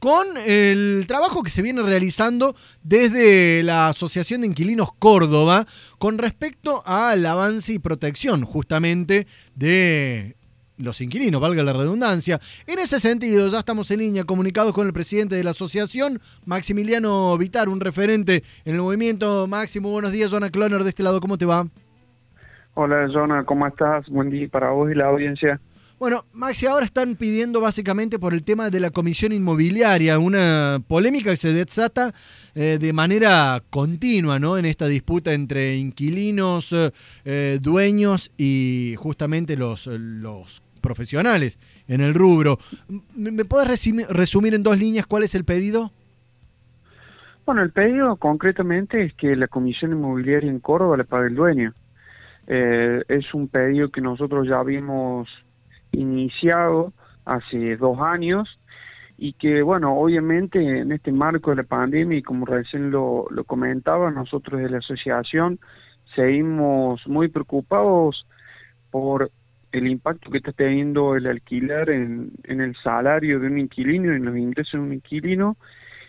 Con el trabajo que se viene realizando desde la Asociación de Inquilinos Córdoba con respecto al avance y protección justamente de los inquilinos, valga la redundancia. En ese sentido, ya estamos en línea comunicados con el presidente de la asociación, Maximiliano Vitar, un referente en el movimiento. Máximo, buenos días, Jonah Cloner, de este lado, ¿cómo te va? Hola, Jonah, ¿cómo estás? Buen día para vos y la audiencia. Bueno, Maxi, ahora están pidiendo básicamente por el tema de la comisión inmobiliaria, una polémica que se desata eh, de manera continua, ¿no? En esta disputa entre inquilinos, eh, dueños y justamente los, profesionales en el rubro. ¿Me puedes resumir en dos líneas cuál es el pedido? Bueno, el pedido concretamente es que la comisión inmobiliaria en Córdoba le pague el dueño. Eh, es un pedido que nosotros ya vimos iniciado hace dos años y que, bueno, obviamente en este marco de la pandemia y como recién lo, lo comentaba, nosotros de la asociación seguimos muy preocupados por el impacto que está teniendo el alquiler en, en el salario de un inquilino y en los ingresos de un inquilino.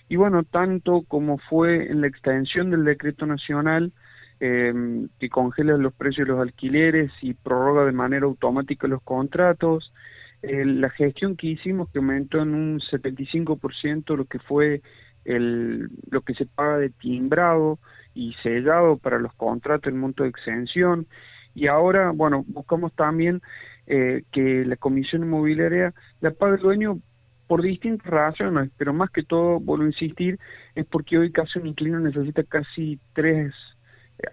Y bueno, tanto como fue en la extensión del decreto nacional eh, que congela los precios de los alquileres y prorroga de manera automática los contratos, eh, la gestión que hicimos que aumentó en un 75% lo que fue el, lo que se paga de timbrado y sellado para los contratos, el monto de exención, y ahora, bueno, buscamos también eh, que la comisión inmobiliaria la pague el dueño por distintas razones, pero más que todo, vuelvo a insistir, es porque hoy casi un inquilino necesita casi tres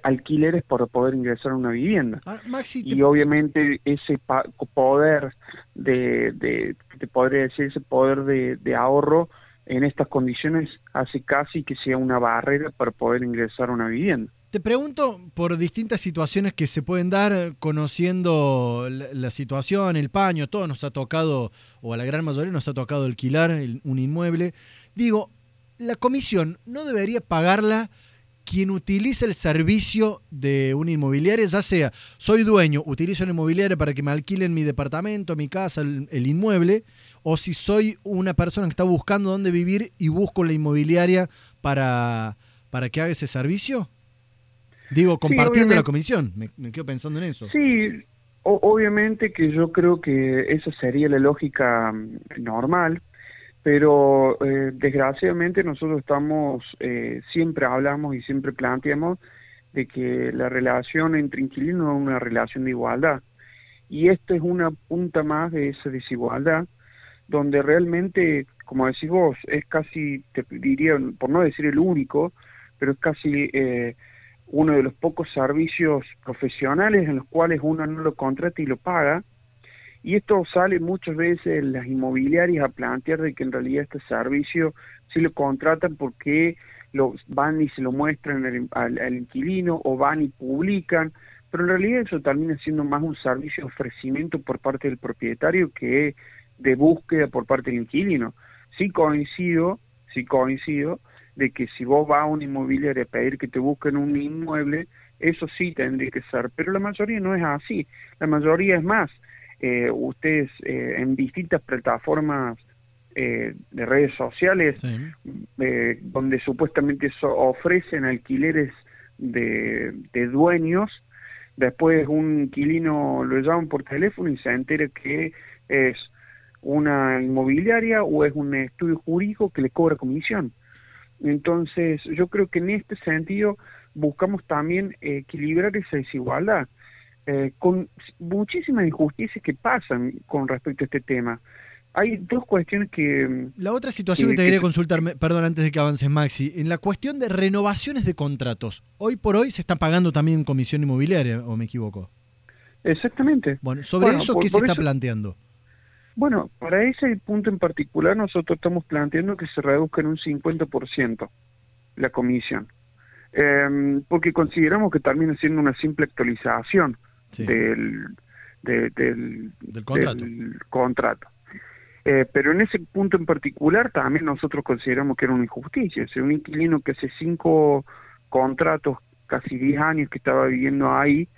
alquileres para poder ingresar a una vivienda. Ah, y obviamente ese poder de, de, te podría decir, ese poder de, de, ahorro en estas condiciones hace casi que sea una barrera para poder ingresar a una vivienda. Te pregunto por distintas situaciones que se pueden dar conociendo la, situación, el paño, todo nos ha tocado, o a la gran mayoría nos ha tocado alquilar un inmueble. Digo, la comisión no debería pagarla quien utiliza el servicio de una inmobiliaria, ya sea soy dueño, utilizo una inmobiliaria para que me alquilen mi departamento, mi casa, el, inmueble, o si soy una persona que está buscando dónde vivir y busco la inmobiliaria para, para que haga ese servicio? Digo, compartiendo la comisión, me, me, quedo pensando en eso. Sí, obviamente que yo creo que esa sería la lógica mm, normal, pero eh, desgraciadamente nosotros estamos, eh, siempre hablamos y siempre planteamos de que la relación entre inquilinos es una relación de igualdad. Y esta es una punta más de esa desigualdad, donde realmente, como decís vos, es casi, te diría, por no decir el único, pero es casi eh, uno de los pocos servicios profesionales en los cuales uno no lo contrata y lo paga, y esto sale muchas veces las inmobiliarias a plantear de que en realidad este servicio sí lo contratan porque lo van y se lo muestran al, inquilino o van y publican, pero en realidad eso termina siendo más un servicio de ofrecimiento por parte del propietario que de búsqueda por parte del inquilino. Sí coincido, sí coincido de que si vos vas a una inmobiliaria a pedir que te busquen un inmueble, eso sí tendría que ser, pero la mayoría no es así, la mayoría es más, ustedes eh, en distintas plataformas eh, de redes sociales donde supuestamente ofrecen alquileres de, dueños, después un inquilino lo llaman por teléfono y se entera que es una inmobiliaria o es un estudio jurídico que le cobra comisión. Entonces, yo creo que en este sentido buscamos también equilibrar esa desigualdad. Eh, con muchísimas injusticias que pasan con respecto a este tema. Hay dos cuestiones que... La otra situación que, te quería consultar, perdón, antes de que avances Maxi, en la cuestión de renovaciones de contratos, hoy por hoy se está pagando también comisión inmobiliaria, o me equivoco. Exactamente. Bueno, sobre eso, ¿qué se está planteando? Bueno, para ese punto en particular nosotros estamos planteando que se reduzca en un 50% la comisión, eh, porque consideramos que termina siendo una simple actualización del, del, contrato. Eh, pero en ese punto en particular también nosotros consideramos que era una injusticia. Si un inquilino que hace cinco contratos, casi diez años que estaba viviendo ahí,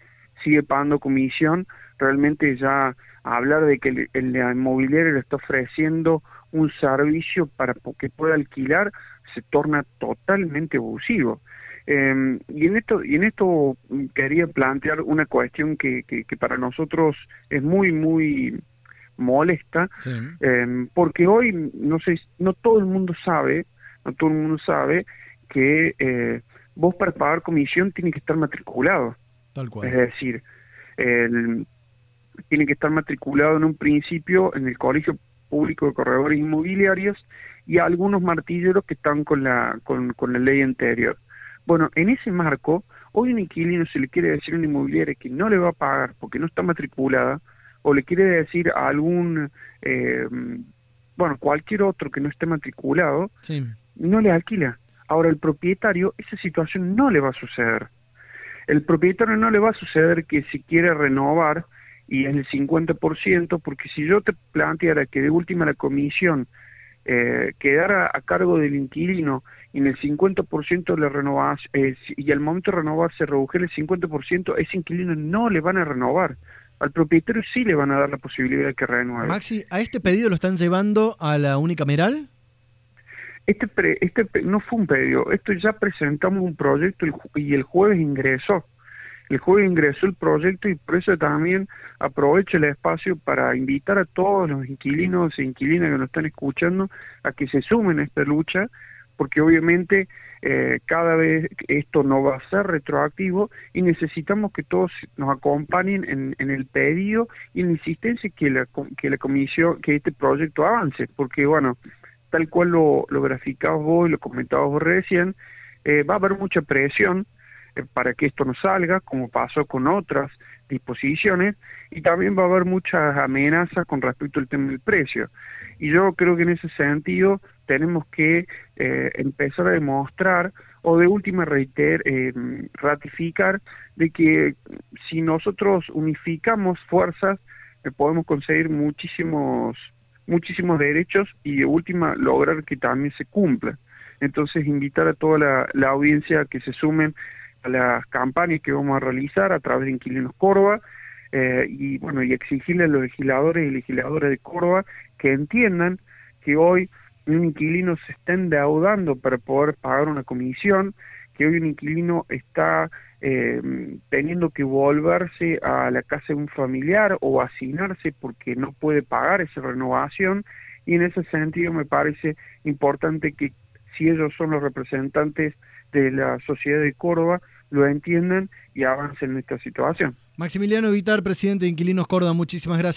sigue pagando comisión, realmente ya hablar de que el, el inmobiliario le está ofreciendo un servicio para que pueda alquilar se torna totalmente abusivo. Eh, y en esto y en esto quería plantear una cuestión que, que, para nosotros es muy muy molesta eh, porque hoy no sé no todo el mundo sabe no todo el mundo sabe que eh, vos para pagar comisión tiene que estar matriculado. Tal cual. Es decir el, tiene que estar matriculado en un principio en el colegio público de corredores inmobiliarios y algunos martilleros que están con la con, con la ley anterior bueno, en ese marco, hoy un inquilino se le quiere decir a una inmobiliaria que no le va a pagar porque no está matriculada, o le quiere decir a algún, eh, bueno, cualquier otro que no esté matriculado, no le alquila. Ahora, el propietario, esa situación no le va a suceder. El propietario no le va a suceder que si quiere renovar y es el 50%, porque si yo te planteara que de última la comisión eh, quedara a cargo del inquilino y en el 50% le renovas eh, y al momento de renovar se redujera el 50%, ese inquilino no le van a renovar. Al propietario sí le van a dar la posibilidad de que renueve. Maxi, ¿a este pedido lo están llevando a la unicameral? Este, este no fue un pedido, esto ya presentamos un proyecto y el jueves ingresó. El jueves ingresó el proyecto y por eso también aprovecho el espacio para invitar a todos los inquilinos e inquilinas que nos están escuchando a que se sumen a esta lucha porque obviamente eh, cada vez esto no va a ser retroactivo y necesitamos que todos nos acompañen en, en el pedido y en la insistencia que la, que la comisión, que este proyecto avance, porque bueno, tal cual lo, lo graficabas vos y lo comentabas vos recién, eh, va a haber mucha presión para que esto no salga, como pasó con otras disposiciones, y también va a haber muchas amenazas con respecto al tema del precio. Y yo creo que en ese sentido tenemos que eh, empezar a demostrar o de última reiter, eh, ratificar de que si nosotros unificamos fuerzas eh, podemos conseguir muchísimos muchísimos derechos y de última lograr que también se cumpla. Entonces invitar a toda la, la audiencia que se sumen las campañas que vamos a realizar a través de Inquilinos Córdoba eh, y bueno y exigirle a los legisladores y legisladoras de Córdoba que entiendan que hoy un inquilino se está endeudando para poder pagar una comisión, que hoy un inquilino está eh, teniendo que volverse a la casa de un familiar o asignarse porque no puede pagar esa renovación. Y en ese sentido me parece importante que si ellos son los representantes de la sociedad de Córdoba, lo entiendan y avancen en esta situación. Maximiliano Vitar, presidente de Inquilinos Córdoba, muchísimas gracias.